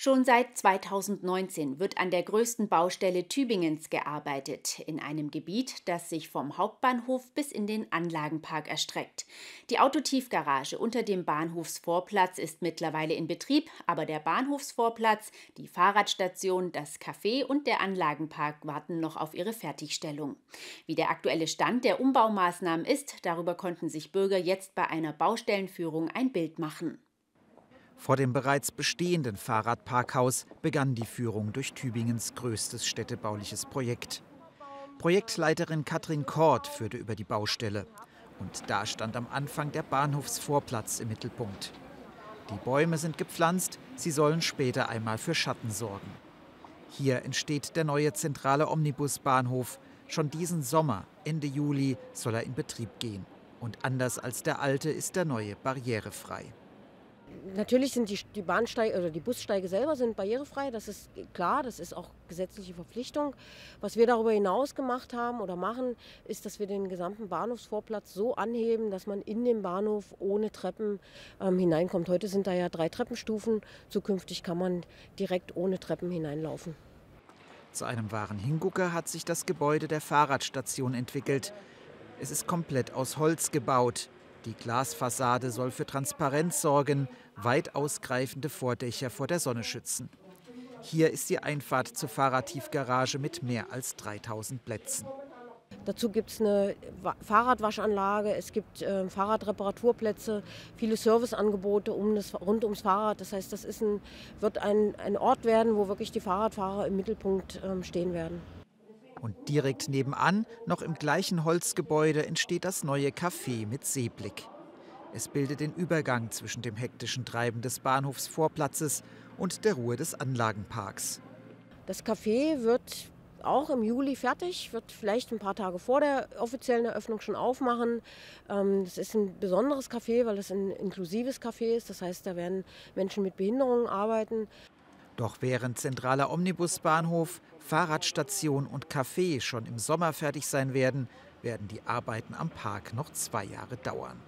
Schon seit 2019 wird an der größten Baustelle Tübingens gearbeitet, in einem Gebiet, das sich vom Hauptbahnhof bis in den Anlagenpark erstreckt. Die Autotiefgarage unter dem Bahnhofsvorplatz ist mittlerweile in Betrieb, aber der Bahnhofsvorplatz, die Fahrradstation, das Café und der Anlagenpark warten noch auf ihre Fertigstellung. Wie der aktuelle Stand der Umbaumaßnahmen ist, darüber konnten sich Bürger jetzt bei einer Baustellenführung ein Bild machen. Vor dem bereits bestehenden Fahrradparkhaus begann die Führung durch Tübingens größtes städtebauliches Projekt. Projektleiterin Katrin Kort führte über die Baustelle. Und da stand am Anfang der Bahnhofsvorplatz im Mittelpunkt. Die Bäume sind gepflanzt, sie sollen später einmal für Schatten sorgen. Hier entsteht der neue zentrale Omnibusbahnhof. Schon diesen Sommer, Ende Juli, soll er in Betrieb gehen. Und anders als der alte ist der neue barrierefrei. Natürlich sind die, die Bahnsteige oder die Bussteige selber sind barrierefrei, das ist klar, das ist auch gesetzliche Verpflichtung. Was wir darüber hinaus gemacht haben oder machen, ist, dass wir den gesamten Bahnhofsvorplatz so anheben, dass man in den Bahnhof ohne Treppen ähm, hineinkommt. Heute sind da ja drei Treppenstufen, zukünftig kann man direkt ohne Treppen hineinlaufen. Zu einem wahren Hingucker hat sich das Gebäude der Fahrradstation entwickelt. Es ist komplett aus Holz gebaut. Die Glasfassade soll für Transparenz sorgen, weit ausgreifende Vordächer vor der Sonne schützen. Hier ist die Einfahrt zur Fahrradtiefgarage mit mehr als 3000 Plätzen. Dazu gibt es eine Fahrradwaschanlage, es gibt äh, Fahrradreparaturplätze, viele Serviceangebote um das, rund ums Fahrrad. Das heißt, das ein, wird ein, ein Ort werden, wo wirklich die Fahrradfahrer im Mittelpunkt ähm, stehen werden. Und direkt nebenan, noch im gleichen Holzgebäude, entsteht das neue Café mit Seeblick. Es bildet den Übergang zwischen dem hektischen Treiben des Bahnhofsvorplatzes und der Ruhe des Anlagenparks. Das Café wird auch im Juli fertig, wird vielleicht ein paar Tage vor der offiziellen Eröffnung schon aufmachen. Ähm, das ist ein besonderes Café, weil es ein inklusives Café ist. Das heißt, da werden Menschen mit Behinderungen arbeiten. Doch während zentraler Omnibusbahnhof, Fahrradstation und Café schon im Sommer fertig sein werden, werden die Arbeiten am Park noch zwei Jahre dauern.